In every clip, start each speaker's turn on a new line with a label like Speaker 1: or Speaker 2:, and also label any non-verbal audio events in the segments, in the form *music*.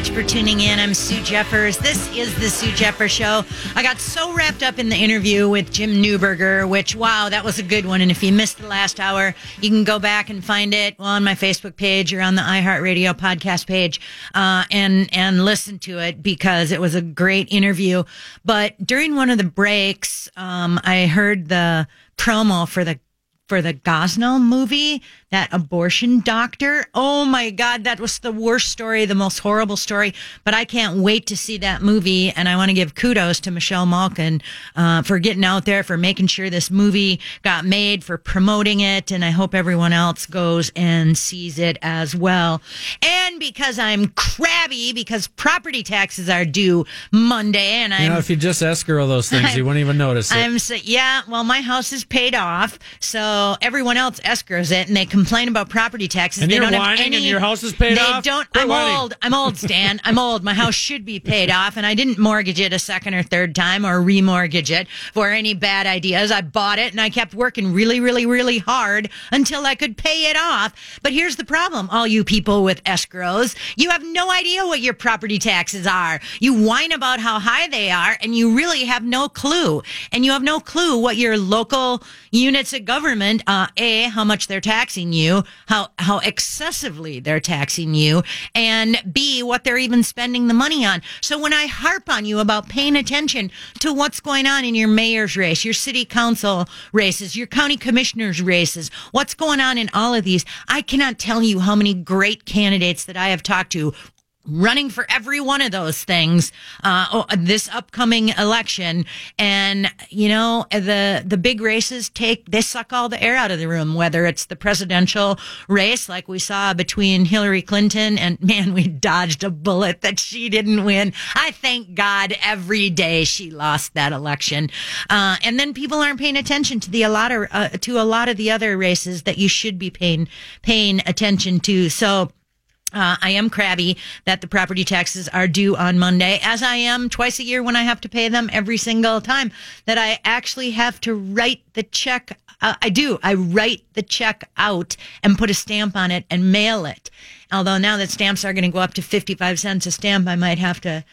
Speaker 1: much for tuning in. I'm Sue Jeffers. This is the Sue Jeffers Show. I got so wrapped up in the interview with Jim Newberger, which, wow, that was a good one. And if you missed the last hour, you can go back and find it on my Facebook page or on the iHeartRadio podcast page uh, and, and listen to it because it was a great interview. But during one of the breaks, um, I heard the promo for the for the Gosnell movie, that abortion doctor. Oh my God, that was the worst story, the most horrible story. But I can't wait to see that movie. And I want to give kudos to Michelle Malkin uh, for getting out there, for making sure this movie got made, for promoting it. And I hope everyone else goes and sees it as well. And because I'm crabby, because property taxes are due Monday, and I'm.
Speaker 2: You know, if you just escrow those things, you wouldn't even notice it.
Speaker 1: I'm so, yeah. Well, my house is paid off, so everyone else escrows it, and they complain about property taxes.
Speaker 2: And
Speaker 1: they
Speaker 2: you're
Speaker 1: don't have any.
Speaker 2: and your house is paid
Speaker 1: they
Speaker 2: off?
Speaker 1: don't.
Speaker 2: Quit
Speaker 1: I'm
Speaker 2: whining.
Speaker 1: old. I'm old, Stan. I'm old. My house should be paid off, and I didn't mortgage it a second or third time or remortgage it for any bad ideas. I bought it, and I kept working really, really, really hard until I could pay it off. But here's the problem: all you people with escrows, you have no idea what your property taxes are. You whine about how high they are, and you really have no clue. And you have no clue what your local units of government, uh, a how much they're taxing you, how how excessively they're taxing you, and b what they're even spending the money on. So when I harp on you about paying attention to what's going on in your mayor's race, your city council races, your county commissioners races, what's going on in all of these, I cannot tell you how many great candidates that I have talked to running for every one of those things uh, oh, this upcoming election. And you know the the big races take they suck all the air out of the room whether it's the presidential race like we saw between Hillary Clinton and *laughs* man we dodged a bullet that she didn't win. I thank God every day she lost that election. Uh, and then people aren't paying attention to the a lot of uh, to a lot of the other races that you should be paying paying attention to. So uh, I am crabby that the property taxes are due on Monday, as I am twice a year when I have to pay them every single time that I actually have to write the check. Uh, I do. I write the check out and put a stamp on it and mail it. Although now that stamps are going to go up to 55 cents a stamp, I might have to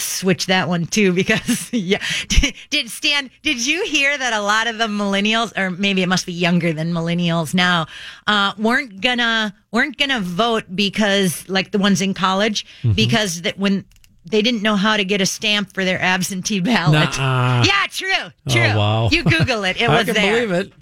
Speaker 1: switch that one too because *laughs* yeah did, did stan did you hear that a lot of the millennials or maybe it must be younger than millennials now uh weren't gonna weren't gonna vote because like the ones in college
Speaker 2: Mm-hmm.
Speaker 1: because that when they didn't know how to get a stamp for their absentee ballot
Speaker 2: Nuh-uh.
Speaker 1: yeah true true
Speaker 2: Oh, wow.
Speaker 1: you google it it *laughs* was there
Speaker 2: believe it.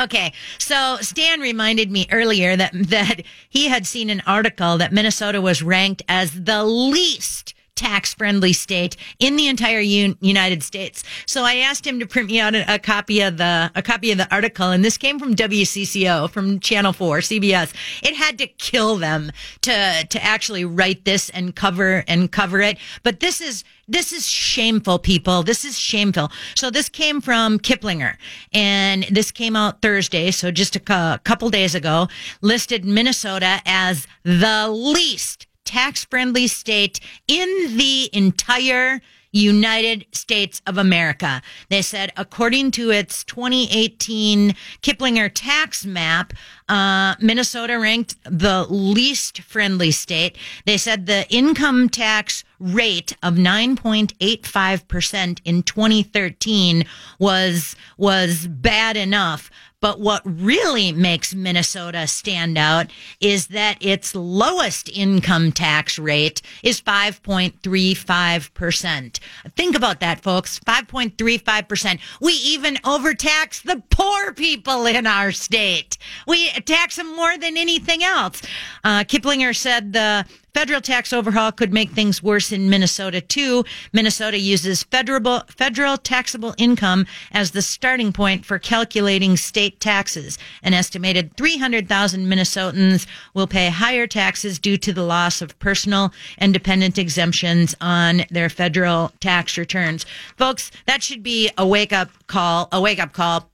Speaker 1: Okay, so Stan reminded me earlier that that he had seen an article that Minnesota was ranked as the least tax friendly state in the entire un- United States. So I asked him to print me out a, a copy of the a copy of the article, and this came from WCCO from Channel Four, CBS. It had to kill them to to actually write this and cover and cover it, but this is this is shameful, people. This is shameful. So this came from Kiplinger, and this came out Thursday, so just a cou- couple days ago. Listed Minnesota as the least tax-friendly state in the entire United States of America. They said, according to its 2018 Kiplinger tax map, uh, Minnesota ranked the least friendly state. They said the income tax rate of 9.85% in 2013 was, was bad enough. But what really makes Minnesota stand out is that its lowest income tax rate is 5.35%. Think about that, folks. 5.35%. We even overtax the poor people in our state. We tax them more than anything else. Uh, Kiplinger said the Federal tax overhaul could make things worse in Minnesota too. Minnesota uses federal federal taxable income as the starting point for calculating state taxes. An estimated 300,000 Minnesotans will pay higher taxes due to the loss of personal and dependent exemptions on their federal tax returns. Folks, that should be a wake up call, a wake up call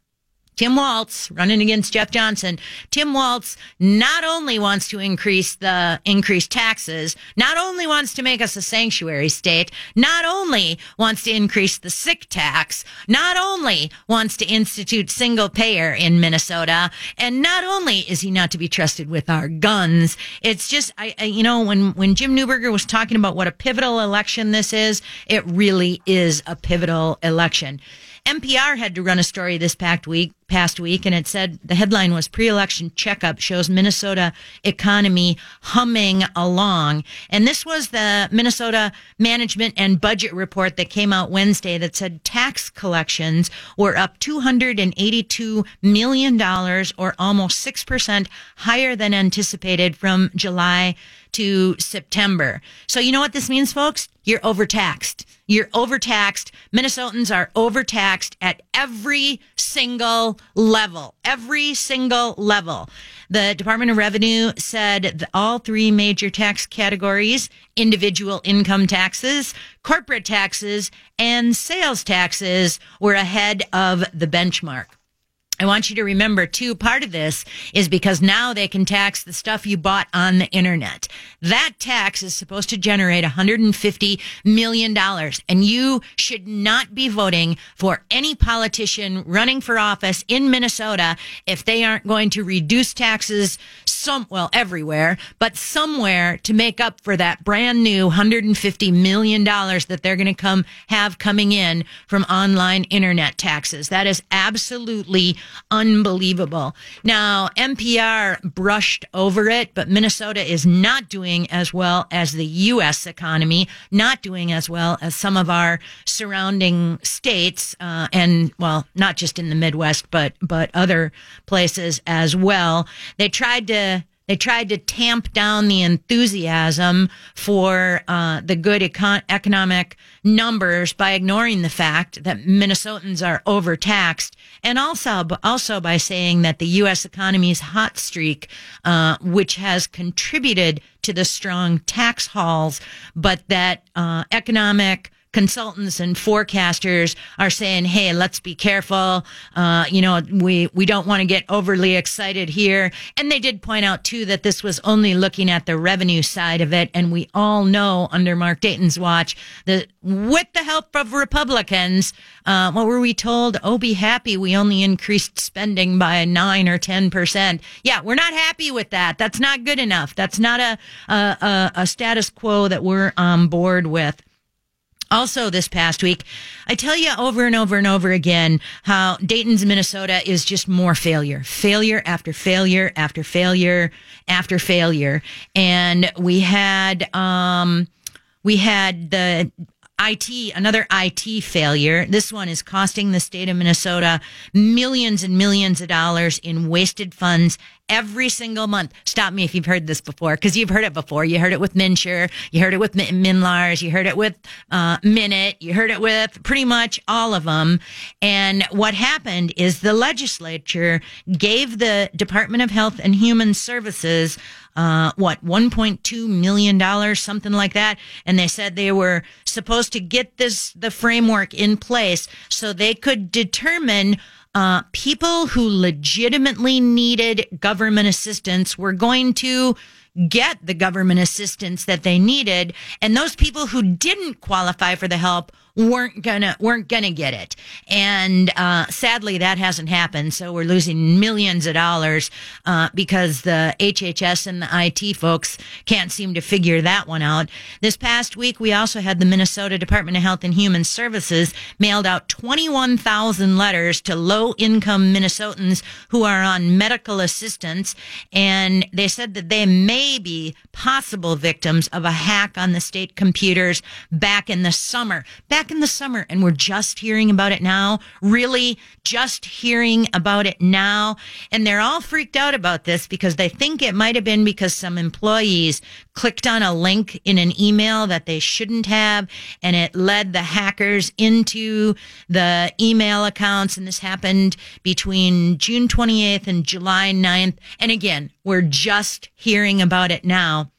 Speaker 1: Tim Walz running against Jeff Johnson. Tim Walz not only wants to increase the increase taxes, not only wants to make us a sanctuary state, not only wants to increase the sick tax, not only wants to institute single payer in Minnesota, and not only is he not to be trusted with our guns, it's just I, I you know when when Jim Newberger was talking about what a pivotal election this is, it really is a pivotal election. NPR had to run a story this past week, past week, and it said the headline was pre-election checkup shows Minnesota economy humming along. And this was the Minnesota management and budget report that came out Wednesday that said tax collections were up $282 million or almost 6% higher than anticipated from July to September. So you know what this means, folks? You're overtaxed. You're overtaxed. Minnesotans are overtaxed at every single level. Every single level. The Department of Revenue said all three major tax categories, individual income taxes, corporate taxes, and sales taxes were ahead of the benchmark. I want you to remember too, part of this is because now they can tax the stuff you bought on the internet. That tax is supposed to generate $150 million and you should not be voting for any politician running for office in Minnesota if they aren't going to reduce taxes some, well, everywhere, but somewhere to make up for that brand new $150 million that they're going to come have coming in from online internet taxes. That is absolutely unbelievable. Now, NPR brushed over it, but Minnesota is not doing as well as the U.S. economy, not doing as well as some of our surrounding states, uh, and well, not just in the Midwest, but but other places as well. They tried to they tried to tamp down the enthusiasm for uh, the good econ- economic numbers by ignoring the fact that Minnesotans are overtaxed, and also also by saying that the U.S. economy's hot streak, uh, which has contributed to the strong tax hauls, but that uh, economic consultants and forecasters are saying, "Hey, let's be careful. Uh, you know, we we don't want to get overly excited here." And they did point out too that this was only looking at the revenue side of it, and we all know under Mark Dayton's watch that with the help of Republicans, uh, what were we told? Oh, be happy. We only increased spending by nine or ten percent. Yeah, we're not happy with that. That's not good enough. That's not a a, a status quo that we're on board with. Also, this past week, I tell you over and over and over again how Dayton's Minnesota is just more failure, failure after failure after failure after failure. And we had, um, we had the IT, another IT failure. This one is costing the state of Minnesota millions and millions of dollars in wasted funds every single month. Stop me if you've heard this before, because you've heard it before. You heard it with MNsure, you heard it with MNLARS, you heard it with uh, Minute, you heard it with pretty much all of them. And what happened is the legislature gave the Department of Health and Human Services uh, what, $1.2 million, something like that. And they said they were supposed to get this, the framework in place so they could determine uh, people who legitimately needed government assistance were going to get the government assistance that they needed. And those people who didn't qualify for the help weren't gonna weren't gonna get it. And uh, sadly, that hasn't happened. So we're losing millions of dollars uh, because the HHS and the IT folks can't seem to figure that one out. This past week, we also had the Minnesota Department of Health and Human Services mailed out 21,000 letters to low income Minnesotans who are on medical assistance, and they said that they may be possible victims of a hack on the state computers back in the summer. Back back in the summer and we're just hearing about it now. Really just hearing about it now. And they're all freaked out about this because they think it might have been because some employees clicked on a link in an email that they shouldn't have and it led the hackers into the email accounts. And this happened between June 28th and July 9th. And again, we're just hearing about it now.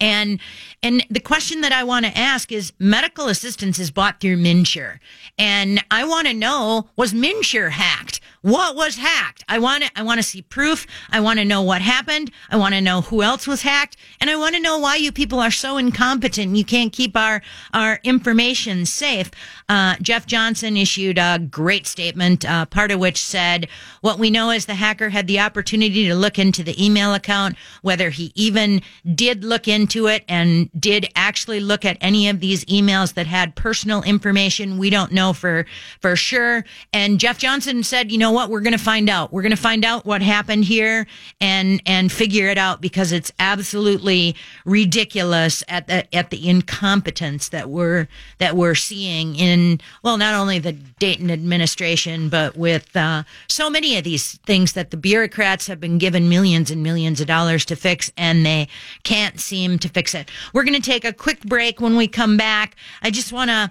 Speaker 1: And and the question that I want to ask is medical assistance is bought through MNsure. And I want to know was MNsure hacked? What was hacked? I want to I want to see proof. I want to know what happened. I want to know who else was hacked, and I want to know why you people are so incompetent. You can't keep our our information safe. Uh, Jeff Johnson issued a great statement, uh, part of which said, "What we know is the hacker had the opportunity to look into the email account, whether he even did look into it and did actually look at any of these emails that had personal information. We don't know for for sure." And Jeff Johnson said, "You know." what? We're going to find out. We're going to find out what happened here and and figure it out because it's absolutely ridiculous at the at the incompetence that we're that we're seeing in well, not only the Dayton administration, but with uh, so many of these things that the bureaucrats have been given millions and millions of dollars to fix, and they can't seem to fix it. We're going to take a quick break. When we come back, I just want to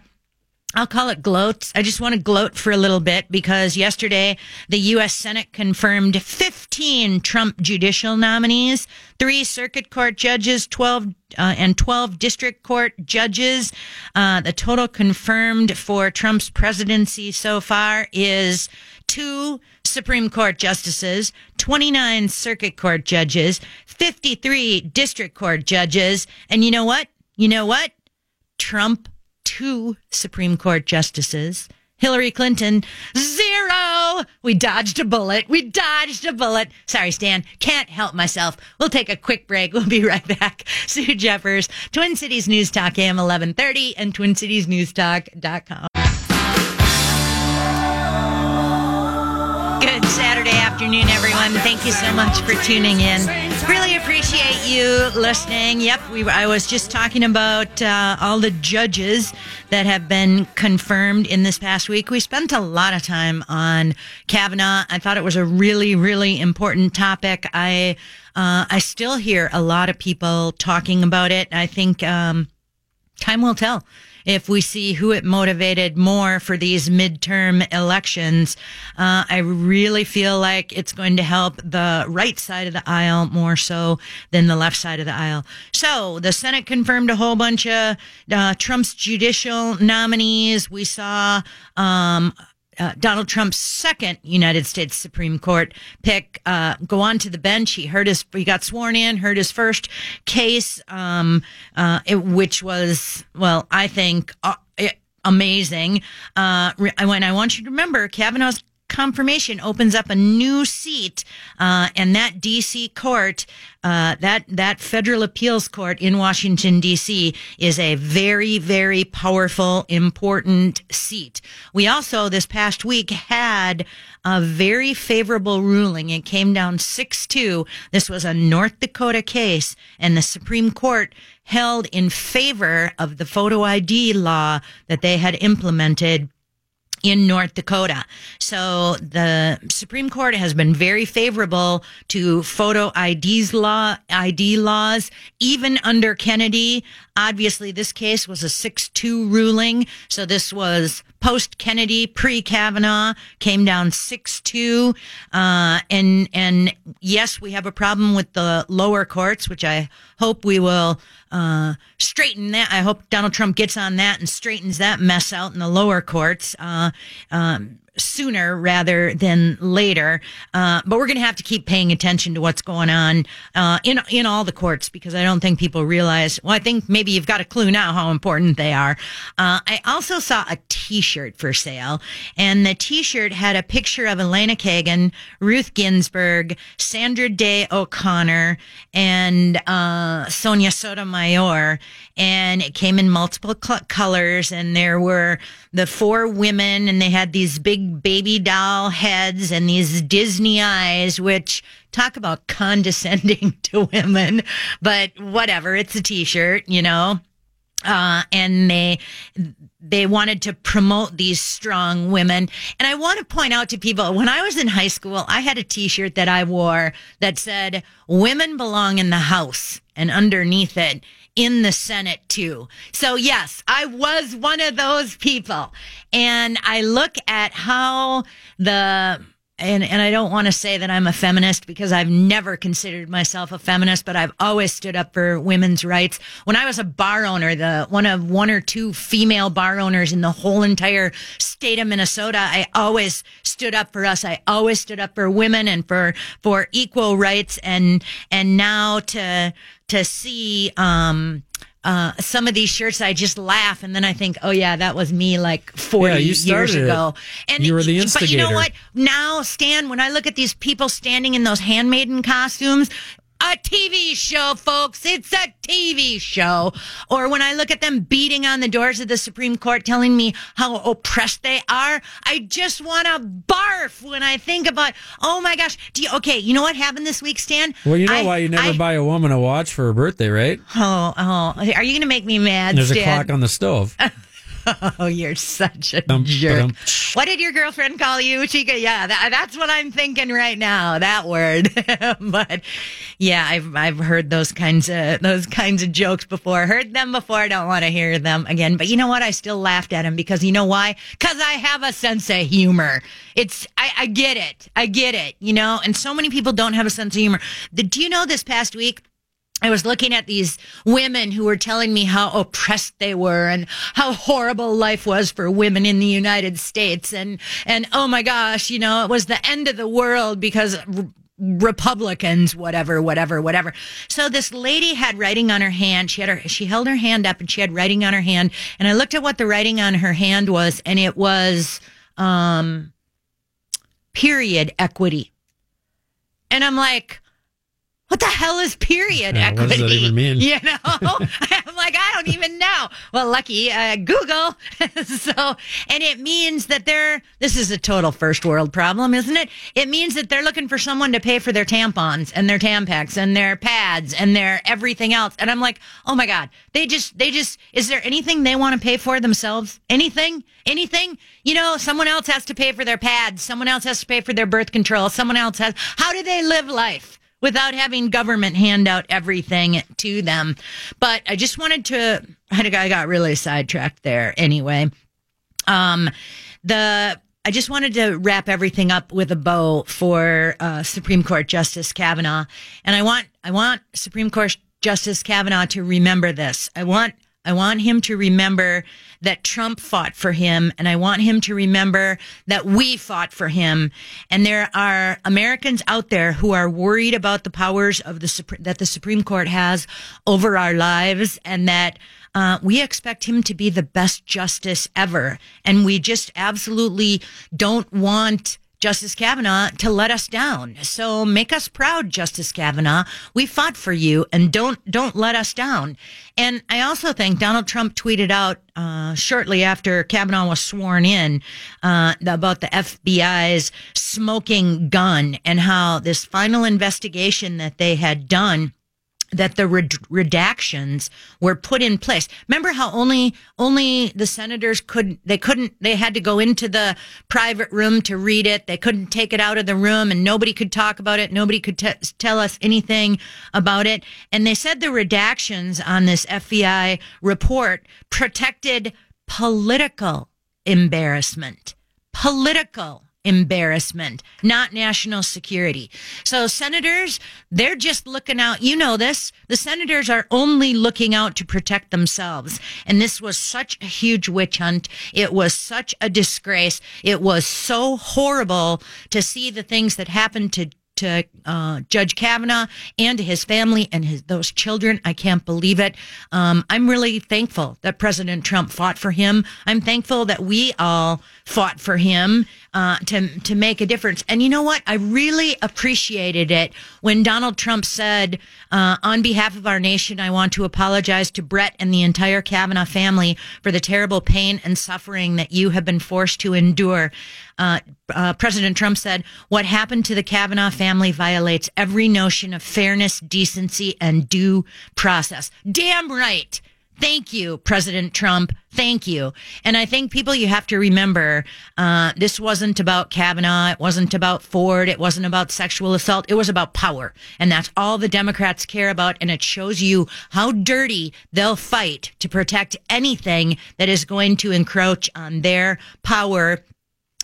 Speaker 1: I'll call it gloats. I just want to gloat for a little bit because yesterday the U.S. Senate confirmed 15 Trump judicial nominees, three circuit court judges, 12 uh, and 12 district court judges. Uh, the total confirmed for Trump's presidency so far is two Supreme Court justices, 29 circuit court judges, 53 district court judges. And you know what? You know what? Trump two Supreme Court justices. Hillary Clinton, zero. We dodged a bullet. We dodged a bullet. Sorry, Stan. Can't help myself. We'll take a quick break. *laughs* We'll be right back. Sue Jeffers, Twin Cities News Talk AM 1130 and TwinCitiesNewsTalk.com. Good Saturday afternoon, everyone. Thank you so much for tuning in. Really appreciate you listening. Yep, we. I was just talking about uh, all the judges that have been confirmed in this past week. We spent a lot of time on Kavanaugh. I thought it was a really, really important topic. I uh, I still hear a lot of people talking about it. I think um, time will tell if we see who it motivated more for these midterm elections. Uh, I really feel like it's going to help the right side of the aisle more so than the left side of the aisle. So the Senate confirmed a whole bunch of uh, Trump's judicial nominees. We saw um, uh, Donald Trump's second United States Supreme Court pick uh, go on to the bench. He heard his he got sworn in, heard his first case, um, uh, it, which was well, I think uh, amazing. Uh, when I want you to remember, Kavanaugh's confirmation opens up a new seat, uh, and that D.C. court, uh, that that federal appeals court in Washington D.C. is a very very powerful, important seat. We also this past week had a very favorable ruling. It came down six two. This was a North Dakota case, and the Supreme Court held in favor of the photo ID law that they had implemented in North Dakota. So the Supreme Court has been very favorable to photo IDs law, ID laws, even under Kennedy. Obviously, this case was a 6-2 ruling. So this was post Kennedy, pre Kavanaugh, came down 6-2. Uh, and, and yes, we have a problem with the lower courts, which I hope we will, uh, straighten that. I hope Donald Trump gets on that and straightens that mess out in the lower courts. Uh, um, sooner rather than later. Uh, but we're going to have to keep paying attention to what's going on uh, in in all the courts because I don't think people realize. Well, I think maybe you've got a clue now how important they are. Uh, I also saw a T-shirt for sale, and the T-shirt had a picture of Elena Kagan, Ruth Ginsburg, Sandra Day O'Connor, and uh, Sonia Sotomayor, and it came in multiple cl- colors, and there were the four women, and they had these big baby doll heads and these Disney eyes, which talk about *laughs* condescending to women, but whatever. It's a t-shirt, you know. Uh, and they they wanted to promote these strong women. And I want to point out to people when I was in high school, I had a T-shirt that I wore that said "Women belong in the house," and underneath it in the Senate too. So yes, I was one of those people. And I look at how the and and I don't want to say that I'm a feminist because I've never considered myself a feminist, but I've always stood up for women's rights. When I was a bar owner, the one of one or two female bar owners in the whole entire state of Minnesota, I always stood up for us. I always stood up for women and for for equal rights and and now to to see um uh, some of these shirts, I just laugh, and then I think, oh yeah, that was me like forty
Speaker 2: Yeah, you
Speaker 1: years
Speaker 2: started it.
Speaker 1: ago. And
Speaker 2: You were the
Speaker 1: But you know what? Now, Stan, when I look at these people standing in those handmaiden costumes. A TV show, folks. It's a TV show. Or when I look at them beating on the doors of the Supreme Court telling me how oppressed they are, I just want to barf when I think about, oh my gosh. Do you, okay, you know what happened this week, Stan?
Speaker 2: Well, you know
Speaker 1: I-
Speaker 2: why you never
Speaker 1: I-
Speaker 2: buy a woman a watch for her birthday, right?
Speaker 1: Oh, oh. Are you going to make me mad,
Speaker 2: There's a
Speaker 1: Stan?
Speaker 2: clock on the stove. *laughs* *laughs*
Speaker 1: Oh, you're such a
Speaker 2: Dum,
Speaker 1: jerk.
Speaker 2: ba-dum.
Speaker 1: What did your girlfriend call you, Chica? Yeah, that, that's what I'm thinking right now. That word. *laughs* but yeah, I've I've heard those kinds of those kinds of jokes before. Heard them before. Don't want to hear them again. But you know what? I still laughed at him because you know why? Because I have a sense of humor. It's I, I get it. I get it. You know, and so many people don't have a sense of humor. The, do you know this past week? I was looking at these women who were telling me how oppressed they were and how horrible life was for women in the United States. And, and oh my gosh, you know, it was the end of the world because Republicans, whatever, whatever, whatever. So this lady had writing on her hand. She had her, she held her hand up and she had writing on her hand. And I looked at what the writing on her hand was and it was, um, period equity. And I'm like, what the hell is period
Speaker 2: Yeah, what
Speaker 1: equity?
Speaker 2: does that even mean?
Speaker 1: You know, *laughs* I'm like, I don't even know. Well, lucky uh, Google. *laughs* so, and it means that they're. This is a total first world problem, isn't it? It means that they're looking for someone to pay for their tampons and their Tampax and their pads and their everything else. And I'm like, oh my god, they just, they just. Is there anything they want to pay for themselves? Anything? Anything? You know, someone else has to pay for their pads. Someone else has to pay for their birth control. Someone else has. How do they live life? Without having government hand out everything to them. But I just wanted to, I got really sidetracked there anyway. Um, the, I just wanted to wrap everything up with a bow for uh, Supreme Court Justice Kavanaugh, and I want I want Supreme Court Justice Kavanaugh to remember this. I want I want him to remember that Trump fought for him, and I want him to remember that we fought for him. And there are Americans out there who are worried about the powers of the that the Supreme Court has over our lives, and that uh, we expect him to be the best justice ever, and we just absolutely don't want. Justice Kavanaugh to let us down. So make us proud, Justice Kavanaugh. We fought for you and don't, don't let us down. And I also think Donald Trump tweeted out, uh, shortly after Kavanaugh was sworn in, uh, about the FBI's smoking gun and how this final investigation that they had done that the red- redactions were put in place. Remember how only only the senators could they couldn't they had to go into the private room to read it. They couldn't take it out of the room and nobody could talk about it. Nobody could t- tell us anything about it. And they said the redactions on this FBI report protected political embarrassment. Political embarrassment, not national security. So senators, they're just looking out. You know this. The senators are only looking out to protect themselves. And this was such a huge witch hunt. It was such a disgrace. It was so horrible to see the things that happened to to uh, Judge Kavanaugh and to his family and his those children. I can't believe it. Um, I'm really thankful that President Trump fought for him. I'm thankful that we all fought for him uh, to to make a difference. And you know what? I really appreciated it when Donald Trump said, uh, "On behalf of our nation, I want to apologize to Brett and the entire Kavanaugh family for the terrible pain and suffering that you have been forced to endure." Uh, uh, President Trump said, What happened to the Kavanaugh family violates every notion of fairness, decency, and due process. Damn right. Thank you, President Trump. Thank you. And I think people, you have to remember, uh, this wasn't about Kavanaugh. It wasn't about Ford. It wasn't about sexual assault. It was about power. And that's all the Democrats care about. And it shows you how dirty they'll fight to protect anything that is going to encroach on their power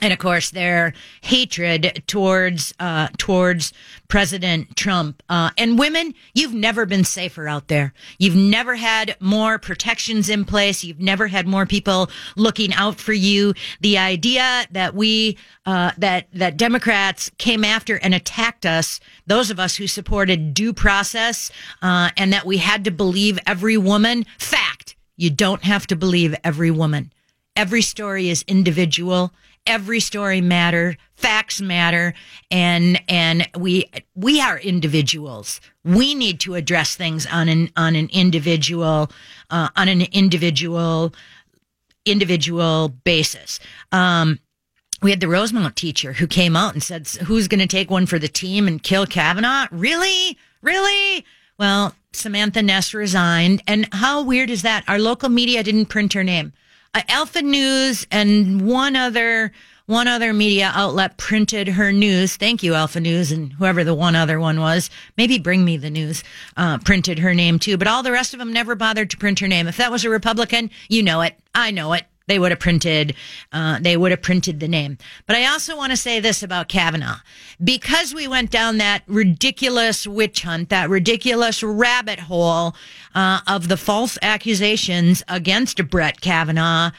Speaker 1: and of course their hatred towards uh, towards President Trump uh, and women. You've never been safer out there. You've never had more protections in place. You've never had more people looking out for you. The idea that we uh, that that Democrats came after and attacked us, those of us who supported due process, uh, and that we had to believe every woman. Fact: you don't have to believe every woman. Every story is individual every story matter facts matter and and we we are individuals we need to address things on an on an individual uh, on an individual individual basis um we had the Rosemount teacher who came out and said, "Who's going to take one for the team and kill Kavanaugh?" Really, really? Well, Samantha Ness resigned, and how weird is that? Our local media didn't print her name uh, Alpha News and one other one other media outlet printed her news. Thank you, Alpha News, and whoever the one other one was. Maybe Bring Me the News uh, printed her name too, but all the rest of them never bothered to print her name. If that was a Republican, you know it. I know it. They would have printed, uh, they would have printed the name. But I also want to say this about Kavanaugh. Because we went down that ridiculous witch hunt, that ridiculous rabbit hole, uh, of the false accusations against Brett Kavanaugh,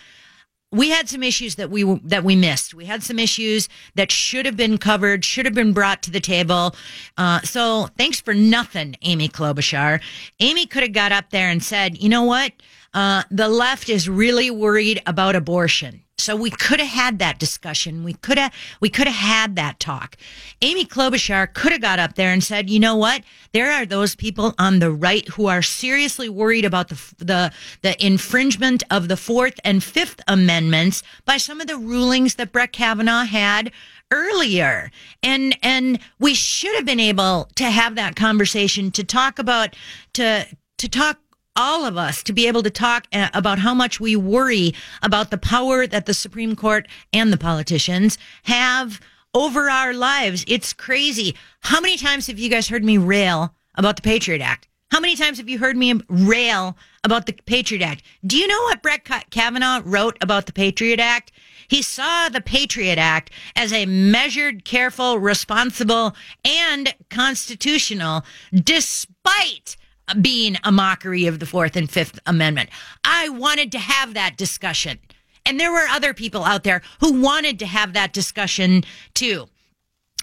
Speaker 1: we had some issues that we that we missed. We had some issues that should have been covered, should have been brought to the table. Uh, so thanks for nothing, Amy Klobuchar. Amy could have got up there and said, "You know what? Uh, the left is really worried about abortion." So we could have had that discussion. We could have we could have had that talk. Amy Klobuchar could have got up there and said, "You know what? There are those people on the right who are seriously worried about the the the infringement of the 4th and 5th amendments by some of the rulings that Brett Kavanaugh had earlier. And and we should have been able to have that conversation to talk about to to talk all of us to be able to talk uh, about how much we worry about the power that the Supreme Court and the politicians have over our lives. It's crazy. How many times have you guys heard me rail about the Patriot Act? How many times have you heard me rail about the Patriot Act? Do you know what Brett Kavanaugh wrote about the Patriot Act? He saw the Patriot Act as a measured, careful, responsible, and constitutional, despite being a mockery of the Fourth and Fifth Amendment. I wanted to have that discussion. And there were other people out there who wanted to have that discussion too.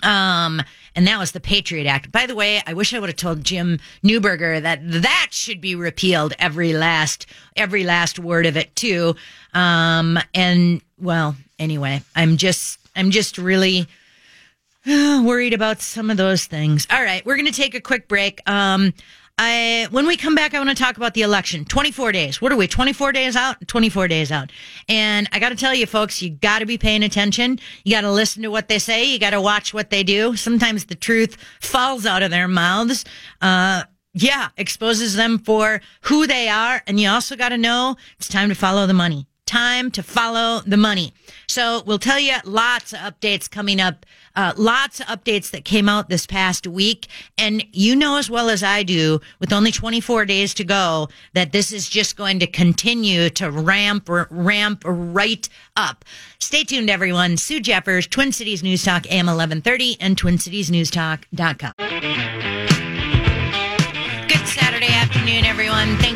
Speaker 1: Um, and that was the Patriot Act. By the way, I wish I would have told Jim Newberger that that should be repealed every last, every last word of it too. Um, and well, anyway, I'm just, I'm just really uh, worried about some of those things. All right. We're going to take a quick break. Um, I, when we come back, I want to talk about the election. 24 days. What are we? 24 days out? 24 days out. And I got to tell you, folks, you got to be paying attention. You got to listen to what they say. You got to watch what they do. Sometimes the truth falls out of their mouths. Uh, yeah, exposes them for who they are. And you also got to know it's time to follow the money time to follow the money. So we'll tell you lots of updates coming up, uh, lots of updates that came out this past week. And you know as well as I do, with only 24 days to go, that this is just going to continue to ramp, ramp right up. Stay tuned, everyone. Sue Jeffers, Twin Cities News Talk, AM 1130 and TwinCitiesNewsTalk.com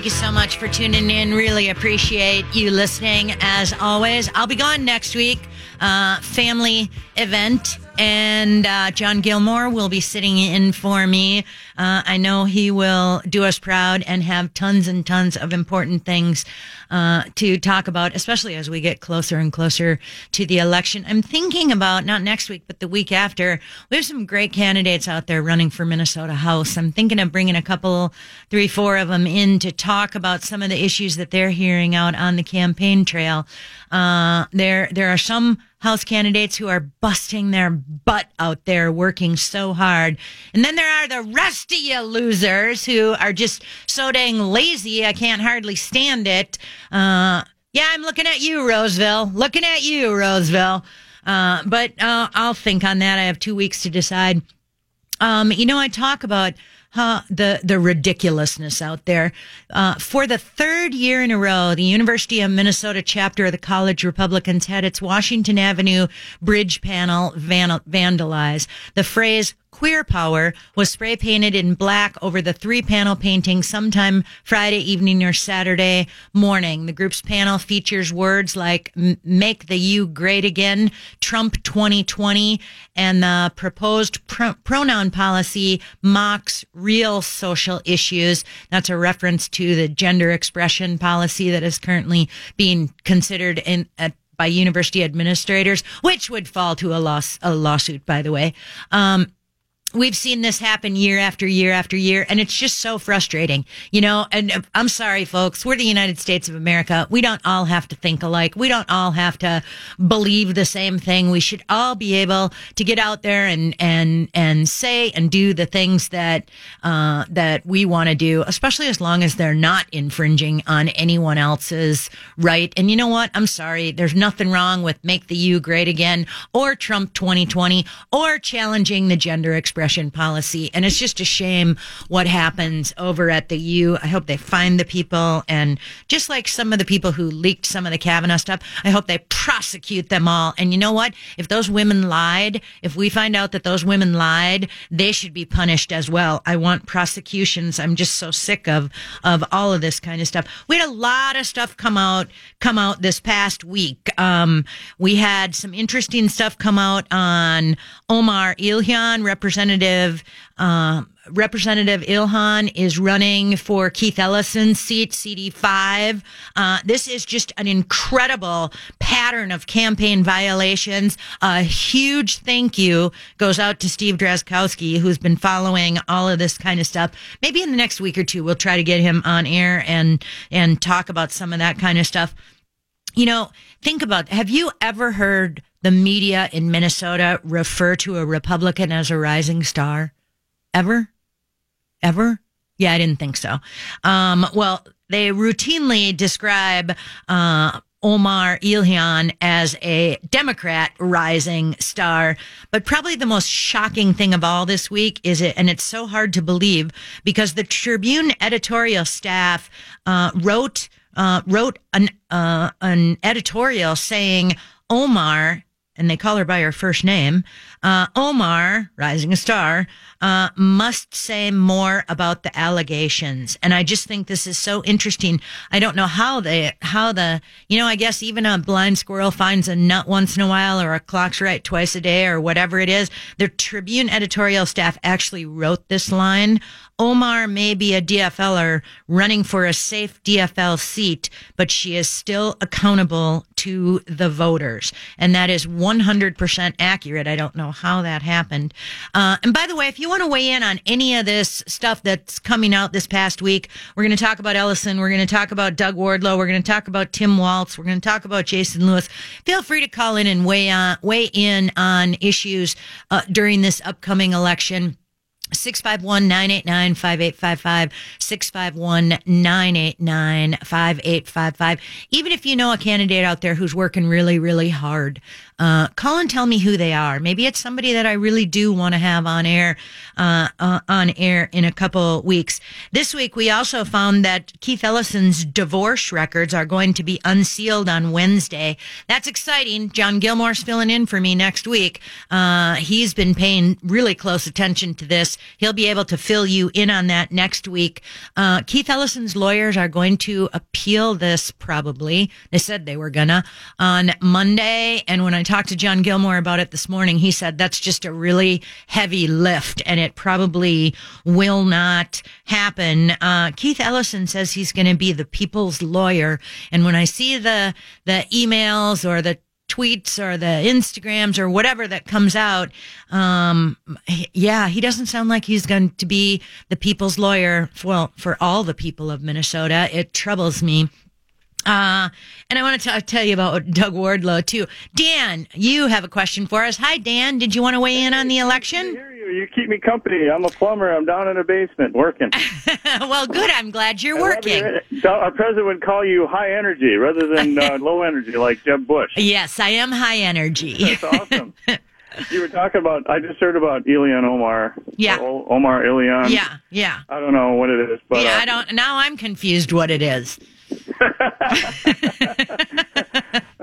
Speaker 1: Thank you so much for tuning in. Really appreciate you listening. As always, I'll be gone next week. Uh, family event and uh, John Gilmore will be sitting in for me. Uh, I know he will do us proud and have tons and tons of important things uh, to talk about, especially as we get closer and closer to the election. I'm thinking about not next week, but the week after. We have some great candidates out there running for Minnesota House. I'm thinking of bringing a couple, three, four of them in to talk about some of the issues that they're hearing out on the campaign trail. Uh, there, there are some House candidates who are busting their butt out there working so hard. And then there are the rest you losers who are just so dang lazy. I can't hardly stand it. Uh, yeah, I'm looking at you, Roseville. Looking at you, Roseville. Uh, but uh, I'll think on that. I have two weeks to decide. Um, you know, I talk about the the ridiculousness out there. Uh, for the third year in a row, the University of Minnesota chapter of the College Republicans had its Washington Avenue bridge panel van- vandalized. The phrase Queer Power was spray painted in black over the three panel painting sometime Friday evening or Saturday morning. The group's panel features words like make the U great again, Trump 2020, and the proposed pr- pronoun policy mocks real social issues. That's a reference to the gender expression policy that is currently being considered in by university administrators, which would fall to a loss, a lawsuit, by the way. Um, we've seen this happen year after year after year and it's just so frustrating you know? And i'm sorry folks. We're the united states of america. We don't all have to think alike. We don't all have to believe the same thing. We should all be able to get out there and and and say and do the things that uh, that we want to do especially as long as they're not infringing on anyone else's right. And you know what? I'm sorry. There's nothing wrong with make the u great again or trump 2020 or challenging the gender expression policy. And it's just a shame what happens over at the U. I hope they find the people. And just like some of the people who leaked some of the Kavanaugh stuff, I hope they prosecute them all. And you know what? If those women lied, if we find out that those women lied, they should be punished as well. I want prosecutions. I'm just so sick of, of all of this kind of stuff. We had a lot of stuff come out, come out this past week. Um, we had some interesting stuff come out on Omar Ilhan, represented Representative uh, Representative Ilhan is running for Keith Ellison's seat, CD5. Uh, this is just an incredible pattern of campaign violations. A huge thank you goes out to Steve Drazkowski, who's been following all of this kind of stuff. Maybe in the next week or two, we'll try to get him on air and and talk about some of that kind of stuff. You know, think about have you ever heard the media in Minnesota refer to a Republican as a rising star? Ever? Ever? Yeah, I didn't think so. Um, well, they routinely describe uh, Omar Ilhan as a Democrat rising star. But probably the most shocking thing of all this week is it, and it's so hard to believe because the Tribune editorial staff uh, wrote uh, wrote an uh, an editorial saying Omar and they call her by her first name, uh, Omar, rising a star, uh, must say more about the allegations. And I just think this is so interesting. I don't know how they, how the, you know, I guess even a blind squirrel finds a nut once in a while or a clock's right twice a day or whatever it is. The Tribune editorial staff actually wrote this line. Omar may be a DFLer running for a safe DFL seat, but she is still accountable to the voters. And that is 100% accurate. I don't know how that happened. Uh, and by the way, if you want to weigh in on any of this stuff that's coming out this past week, we're going to talk about Ellison. We're going to talk about Doug Wardlow. We're going to talk about Tim Walz. We're going to talk about Jason Lewis. Feel free to call in and weigh on, weigh in on issues uh, during this upcoming election. 651 989 5855. 651 989 5855. Even if you know a candidate out there who's working really, really hard, uh, call and tell me who they are. Maybe it's somebody that I really do want to have on air, uh, uh, on air in a couple weeks. This week, we also found that Keith Ellison's divorce records are going to be unsealed on Wednesday. That's exciting. John Gilmore's filling in for me next week. Uh, he's been paying really close attention to this. He'll be able to fill you in on that next week. Uh, Keith Ellison's lawyers are going to appeal this probably. They said they were gonna on Monday. And when I talked to John Gilmore about it this morning, he said that's just a really heavy lift and it probably will not happen. Uh, Keith Ellison says he's going to be the people's lawyer. And when I see the, the emails or the tweets or the Instagrams or whatever that comes out, um, yeah, he doesn't sound like he's going to be the people's lawyer. Well, for all the people of Minnesota, it troubles me. Uh, and I want to tell you about Doug Wardlow too. Dan, you have a question for us. Hi, Dan. Did you want to weigh in on the election?
Speaker 3: You keep me company. I'm a plumber. I'm down in a basement working. *laughs*
Speaker 1: well, good. I'm glad you're working.
Speaker 3: Our president would call you high energy rather than uh, *laughs* low energy, like Jeb Bush.
Speaker 1: Yes, I am high energy.
Speaker 3: That's *laughs* awesome. you were talking about. I just heard about Elian Omar.
Speaker 1: Yeah.
Speaker 3: Omar Elian.
Speaker 1: Yeah, yeah.
Speaker 3: I don't know what it is, but
Speaker 1: yeah,
Speaker 3: uh,
Speaker 1: I don't. Now I'm confused what it is. *laughs*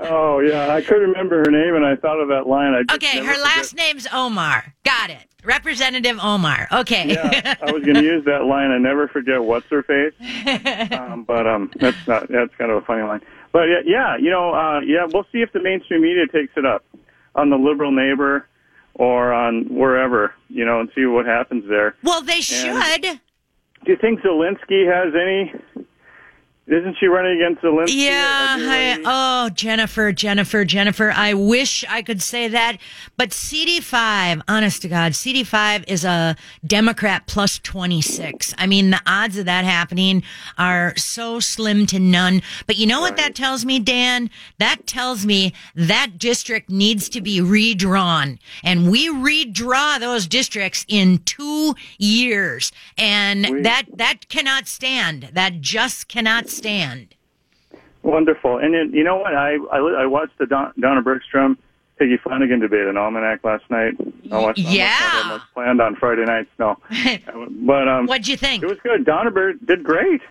Speaker 3: Oh yeah, I couldn't remember her name, and I thought of that line. I just
Speaker 1: Okay, her
Speaker 3: forget-
Speaker 1: last name's Omar. Got it. Representative Omar. Okay.
Speaker 3: Yeah, I was going to use that line. I never forget what's her face. *laughs* Um, but um, that's not. That's kind of a funny line. But yeah, yeah, you know, uh, yeah, we'll see if the mainstream media takes it up on the liberal neighbor or on wherever, you know, and see what happens there.
Speaker 1: well, they should.
Speaker 3: Do you think Zielinski has any? Isn't she running against Zielinski?
Speaker 1: Yeah. I, oh, Jennifer, Jennifer, Jennifer. I wish I could say that, but CD5, honest to God, CD5 is a Democrat plus 26. I mean, the odds of that happening are so slim to none. But you know what that tells me, Dan? That tells me that district needs to be redrawn. And we redraw those districts in two years. And
Speaker 3: We-
Speaker 1: that, that cannot stand. That just cannot stand.
Speaker 3: Wonderful. And then, you know what? I I, I watched the Don, Donna Bergstrom, Peggy Flanagan debate in Almanac last night. I watched
Speaker 1: Yeah.
Speaker 3: almost planned on Friday nights. *laughs* No, but um,
Speaker 1: What'd you think?
Speaker 3: it was good. Donna Berg did great.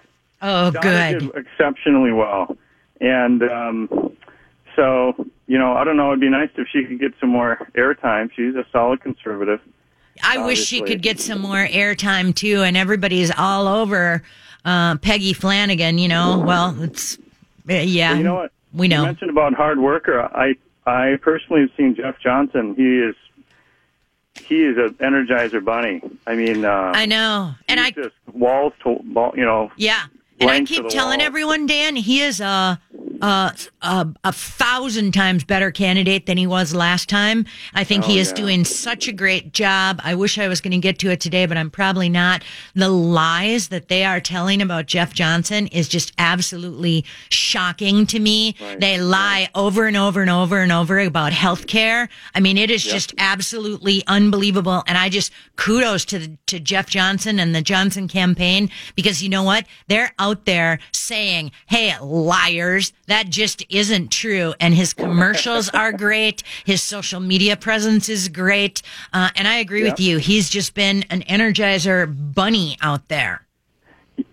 Speaker 1: Oh,
Speaker 3: Donna
Speaker 1: good.
Speaker 3: did exceptionally well, and um, so you know, I don't know. It'd be nice if she could get some more airtime. She's a solid conservative.
Speaker 1: I wish she could get some more airtime too, and everybody's all over uh, Peggy Flanagan. You know, well, it's uh, yeah.
Speaker 3: Well, you know what?
Speaker 1: We
Speaker 3: You
Speaker 1: know.
Speaker 3: mentioned about hard worker. I I personally have seen Jeff Johnson. He is he is an energizer bunny. I mean, uh,
Speaker 1: I know, and I
Speaker 3: just walls to wall, you know.
Speaker 1: yeah, and I keep telling
Speaker 3: wall.
Speaker 1: everyone, Dan, he is a. A, a, a thousand times better candidate than he was last time. I think he
Speaker 3: Oh,
Speaker 1: is
Speaker 3: yeah.
Speaker 1: doing such a great job. I wish I was going to get to it today, but I'm probably not. The lies that they are telling about Jeff Johnson is just absolutely shocking to me.
Speaker 3: Right.
Speaker 1: They lie over and over and over and over about health care. I mean, it is just absolutely unbelievable. And I just kudos to the, to Jeff Johnson and the Johnson campaign because you know what? They're out there saying, Hey, liars, that just isn't true. And his commercials *laughs* are great. His social media presence is great. Uh, and I agree with you. He's just been an energizer bunny out there.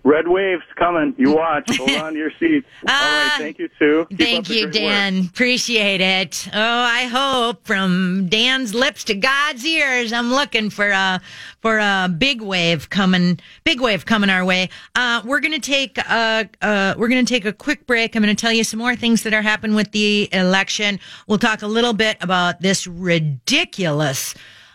Speaker 3: Red waves coming. You watch. Hold *laughs* on to your seats. All
Speaker 1: Ah.
Speaker 3: Thank you, Sue. Keep
Speaker 1: Thank you,
Speaker 3: great work.
Speaker 1: Dan. Appreciate it. Oh, I hope from Dan's lips to God's ears, I'm looking for a for a big wave coming, big wave coming our way. Uh, we're gonna take a uh, we're gonna take a quick break. I'm gonna tell you some more things that are happening with the election. We'll talk a little bit about this ridiculous.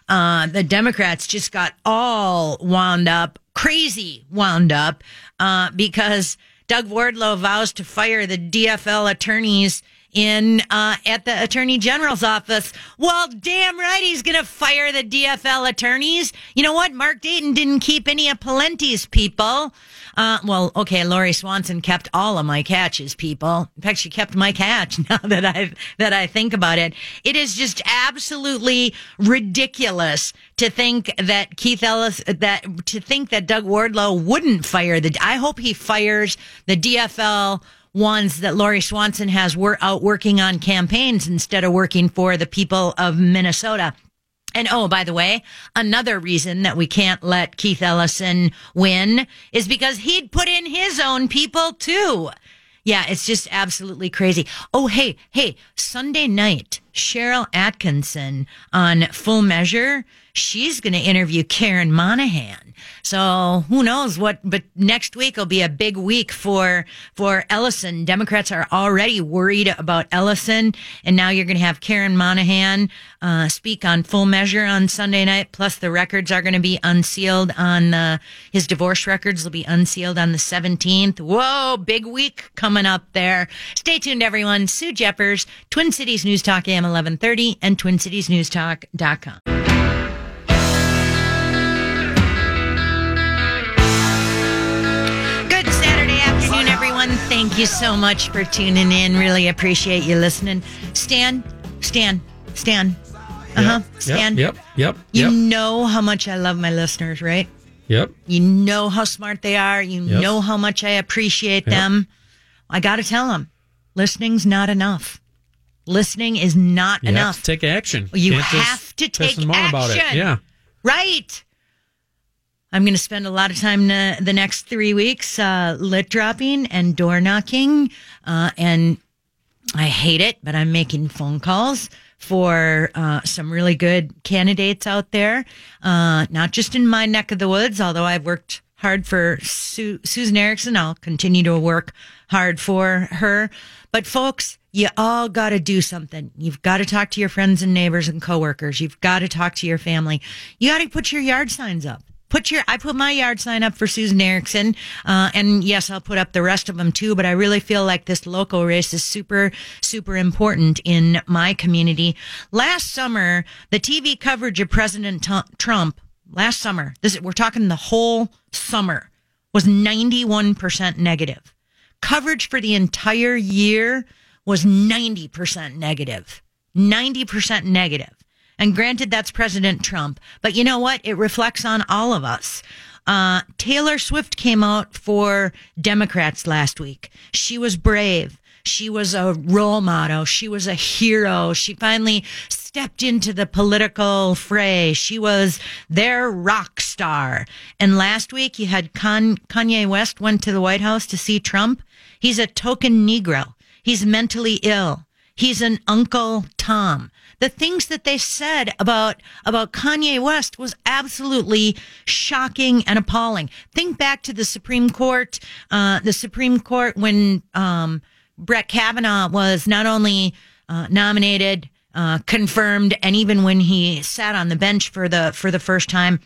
Speaker 1: Uh, the Democrats just got all wound up, crazy wound up, uh, because Doug Wardlow vows to fire the DFL attorneys in uh, at the attorney general's office. Well, damn right, he's going to fire the DFL attorneys. You know what? Mark Dayton didn't keep any of Pawlenty's people. Uh, well, okay, Lori Swanson kept all of Mike Hatch's, people. In fact, she kept Mike Hatch. *laughs* Now that I that I think about it, it is just absolutely ridiculous to think that Keith Ellis that to think that Doug Wardlow wouldn't fire the. I hope he fires the DFL ones that Lori Swanson has were out working on campaigns instead of working for the people of Minnesota. And oh, by the way, another reason that we can't let Keith Ellison win is because he'd put in his own people too. Yeah, it's just absolutely crazy. Oh, hey, hey, Sunday night, Sharyl Attkisson on Full Measure, she's going to interview Karen Monahan. So who knows what, but next week will be a big week for, for Ellison. Democrats are already worried about Ellison. And now you're going to have Karen Monahan, uh, speak on full measure on Sunday night. Plus the records are going to be unsealed on, his divorce records will be unsealed on the 17th. Whoa, big week coming up there. Stay tuned, everyone. Sue Jeffers, Twin Cities News Talk AM 1130 and TwinCitiesNewsTalk.com. Thank you so much for tuning in. Really appreciate you listening. Stan, Stan, Stan. Uh huh. Stan.
Speaker 2: Yep. Yep.
Speaker 1: You
Speaker 2: Yep.
Speaker 1: know how much I love my listeners, right?
Speaker 2: Yep.
Speaker 1: You know how smart they are. You
Speaker 2: Yep.
Speaker 1: know how much I appreciate them. I got to tell them, listening's not enough. Listening is not
Speaker 2: You have
Speaker 1: enough.
Speaker 2: to take action.
Speaker 1: You
Speaker 2: Can't
Speaker 1: have to take action.
Speaker 2: about it. Yeah.
Speaker 1: Right. I'm going to spend a lot of time uh, the next three weeks uh, lit dropping and door knocking. Uh, and I hate it, but I'm making phone calls for uh, some really good candidates out there, uh, not just in my neck of the woods, although I've worked hard for Su- Susan Erickson. I'll continue to work hard for her. But folks, you all got to do something. You've got to talk to your friends and neighbors and coworkers. You've got to talk to your family. You got to put your yard signs up. Put your, I put my yard sign up for Susan Erickson. Uh, and yes, I'll put up the rest of them too, but I really feel like this local race is super, super important in my community. Last summer, the TV coverage of President Trump, last summer, this, we're talking the whole summer, was 91% negative. Coverage for the entire year was 90% negative. 90% negative. And granted, that's President Trump. But you know what? It reflects on all of us. Uh, Taylor Swift came out for Democrats last week. She was brave. She was a role model. She was a hero. She finally stepped into the political fray. She was their rock star. And last week you had Con- Kanye West went to the White House to see Trump. He's a token Negro. He's mentally ill. He's an Uncle Tom. The things that they said about about Kanye West was absolutely shocking and appalling. Think back to the Supreme Court, uh, the Supreme Court when um, Brett Kavanaugh was not only uh, nominated, uh, confirmed, and even when he sat on the bench for the for the first time,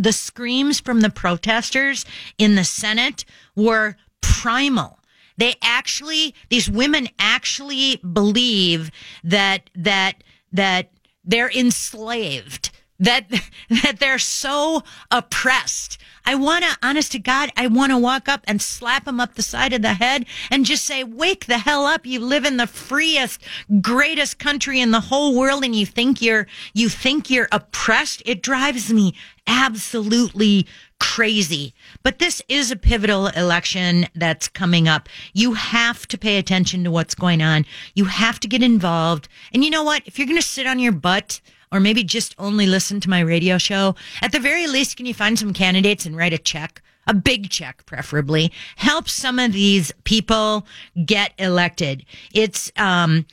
Speaker 1: the screams from the protesters in the Senate were primal. They actually, these women actually believe that that that they're enslaved that *laughs* that they're so oppressed. I want to, honest to God, I want to walk up and slap them up the side of the head and just say, "Wake the hell up! You live in the freest, greatest country in the whole world, and you think you're you think you're oppressed." It drives me absolutely crazy. But this is a pivotal election that's coming up. You have to pay attention to what's going on. You have to get involved. And you know what? If you're going to sit on your butt or maybe just only listen to my radio show, at the very least, can you find some candidates and write a check? A big check, preferably. Help some of these people get elected. It's, um,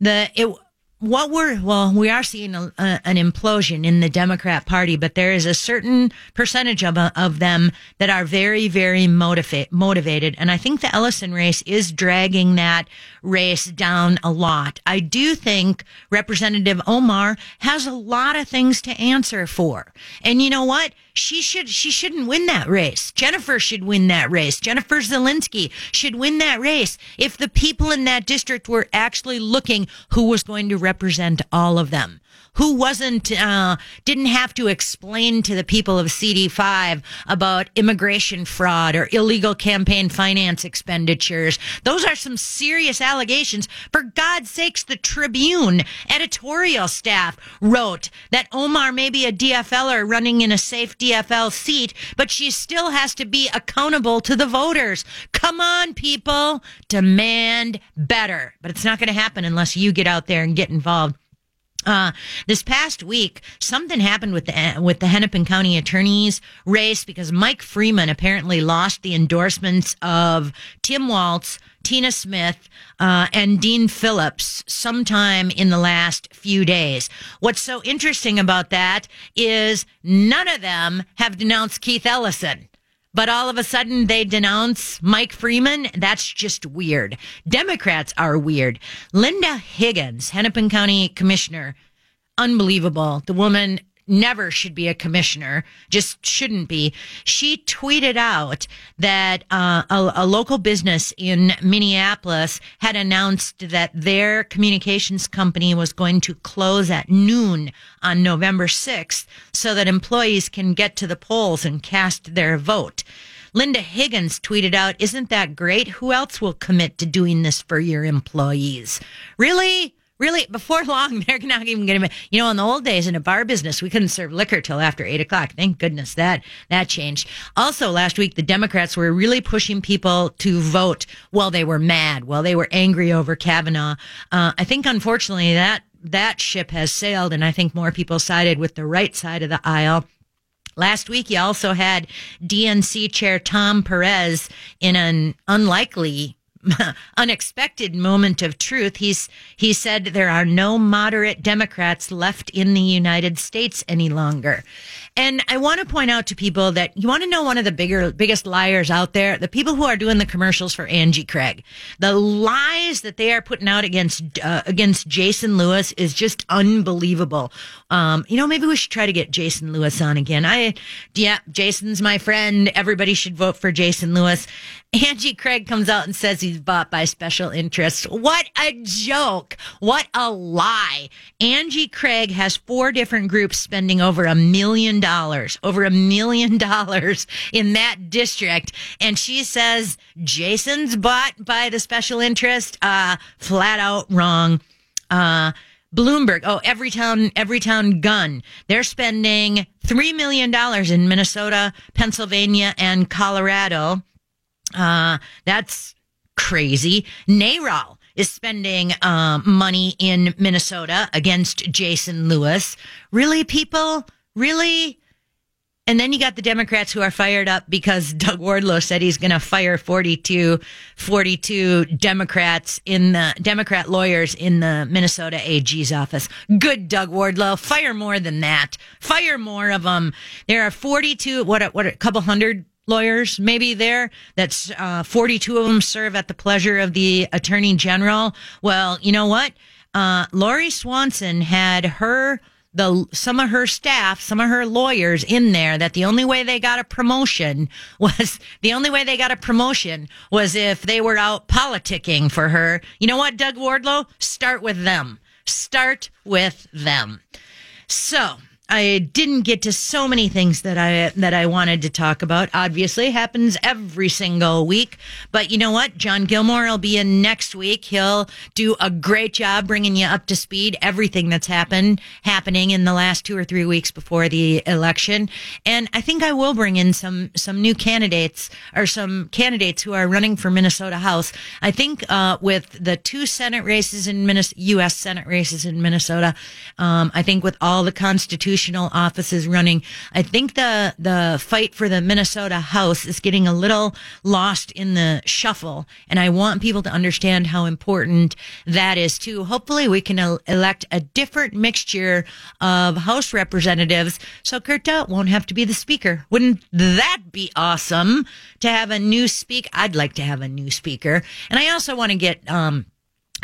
Speaker 1: the, it, what we're well we are seeing a, a, an implosion in the democrat party but there is a certain percentage of, of them that are very very motivate, motivated. And i think the ellison race is dragging that race down a lot. I do think representative omar has a lot of things to answer for. And you know what she should she shouldn't win that race. Jennifer should win that race. Jennifer Zielinski should win that race if the people in that district were actually looking who was going to represent all of them who wasn't uh, didn't have to explain to the people of CD5 about immigration fraud or illegal campaign finance expenditures. Those are some serious allegations. For God's sakes, the Tribune editorial staff wrote that Omar may be a DFLer running in a safe DFL seat, but she still has to be accountable to the voters. Come on, people, demand better. But it's not going to happen unless you get out there and get involved. Uh, this past week, something happened with the with the Hennepin County Attorney's race because Mike Freeman apparently lost the endorsements of Tim Walz, Tina Smith, uh, and Dean Phillips sometime in the last few days. What's so interesting about that is none of them have denounced Keith Ellison but all of a sudden they denounce Mike Freeman. That's just weird. Democrats are weird. Linda Higgins, Hennepin County Commissioner, unbelievable. The woman never should be a commissioner, just shouldn't be. She tweeted out that uh, a, a, local business in Minneapolis had announced that their communications company was going to close at noon on November 6th so that employees can get to the polls and cast their vote. Linda Higgins tweeted out, Isn't that great? Who else will commit to doing this for your employees? Really? Really before long *laughs* they're not even going to you know in the old days in a bar business we couldn't serve liquor till after eight o'clock. Thank goodness that that changed. Also last week the democrats were really pushing people to vote while they were mad while they were angry over kavanaugh. Uh, i think unfortunately that that ship has sailed, and I think more people sided with the right side of the aisle. Last week, you also had DNC Chair Tom Perez in an unlikely *laughs* unexpected moment of truth. He's he said there are no moderate Democrats left in the United States any longer. And I want to point out to people that you want to know one of the bigger biggest liars out there, the people who are doing the commercials for Angie Craig. The lies that they are putting out against uh, against Jason Lewis is just unbelievable. Um, you know, maybe we should try to get Jason Lewis on again. I yeah, Jason's my friend. Everybody should vote for Jason Lewis. Angie Craig comes out and says he's bought by special interests. What a joke. What a lie. Angie Craig has four different groups spending over a million dollars, over a million dollars in that district. And she says Jason's bought by the special interest. Uh, flat out wrong. Uh, Bloomberg, oh, Everytown, every town gun. They're spending $3 million in Minnesota, Pennsylvania, and Colorado. Uh, that's crazy. NARAL is spending um, money in Minnesota against Jason Lewis. Really, people? Really? And then you got the Democrats who are fired up because Doug Wardlow said he's going to fire 42, 42 Democrats in the Democrat lawyers in the Minnesota AG's office. Good, Doug Wardlow. Fire more than that. Fire more of them. There are 42, what, what, a couple hundred lawyers maybe there that's uh, 42 of them serve at the pleasure of the attorney general well you know what uh, lori swanson had her the some of her staff some of her lawyers in there that the only way they got a promotion *laughs* was the only way they got a promotion was if they were out politicking for her. You know what doug wardlow? Start with them. Start with them. So I didn't get to so many things that I that I wanted to talk about. Obviously, happens every single week. But you know what? John Gilmore will be in next week. He'll do a great job bringing you up to speed everything that's happened happening in the last two or three weeks before the election. And I think I will bring in some some new candidates or some candidates who are running for Minnesota House. I think uh, with the two Senate races in Minnesota, U.S. Senate races in Minnesota, um, I think with all the constitution offices running. I think the the fight for the Minnesota House is getting a little lost in the shuffle, and I want people to understand how important that is too. Hopefully, we can elect a different mixture of House representatives, so Kurt won't have to be the speaker. Wouldn't that be awesome to have a new speak? I'd like to have a new speaker, and I also want to get um,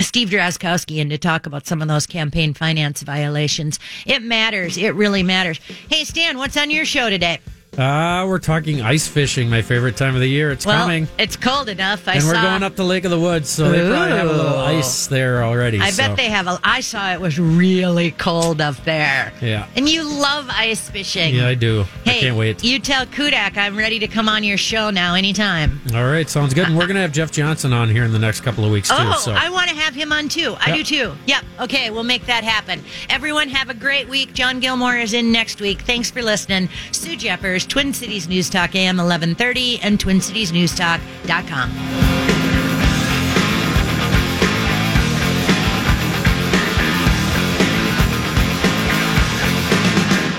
Speaker 1: Steve Drazkowski in to talk about some of those campaign finance violations. It matters. It really matters. Hey, Stan, what's on your show today?
Speaker 2: Uh, we're talking ice fishing, my favorite time of the year. It's
Speaker 1: well,
Speaker 2: coming.
Speaker 1: It's cold enough. I saw
Speaker 2: and
Speaker 1: saw...
Speaker 2: we're going up the Lake of the Woods, so Ooh. they probably have a little ice there already.
Speaker 1: I
Speaker 2: so.
Speaker 1: bet they have a. I saw it was really cold up there.
Speaker 2: Yeah.
Speaker 1: And you love ice fishing.
Speaker 2: Yeah, I do.
Speaker 1: Hey,
Speaker 2: I can't wait.
Speaker 1: You tell Kudak I'm ready to come on your show now anytime.
Speaker 2: All right, sounds good. And we're going to have Jeff Johnson on here in the next couple of weeks, too.
Speaker 1: Oh,
Speaker 2: so.
Speaker 1: I want to have him on, too. I yep. do, too. Yep. Okay, we'll make that happen. Everyone have a great week. John Gilmore is in next week. Thanks for listening. Sue Jeffers, Twin Cities News Talk AM 1130 and TwinCitiesNewsTalk.com.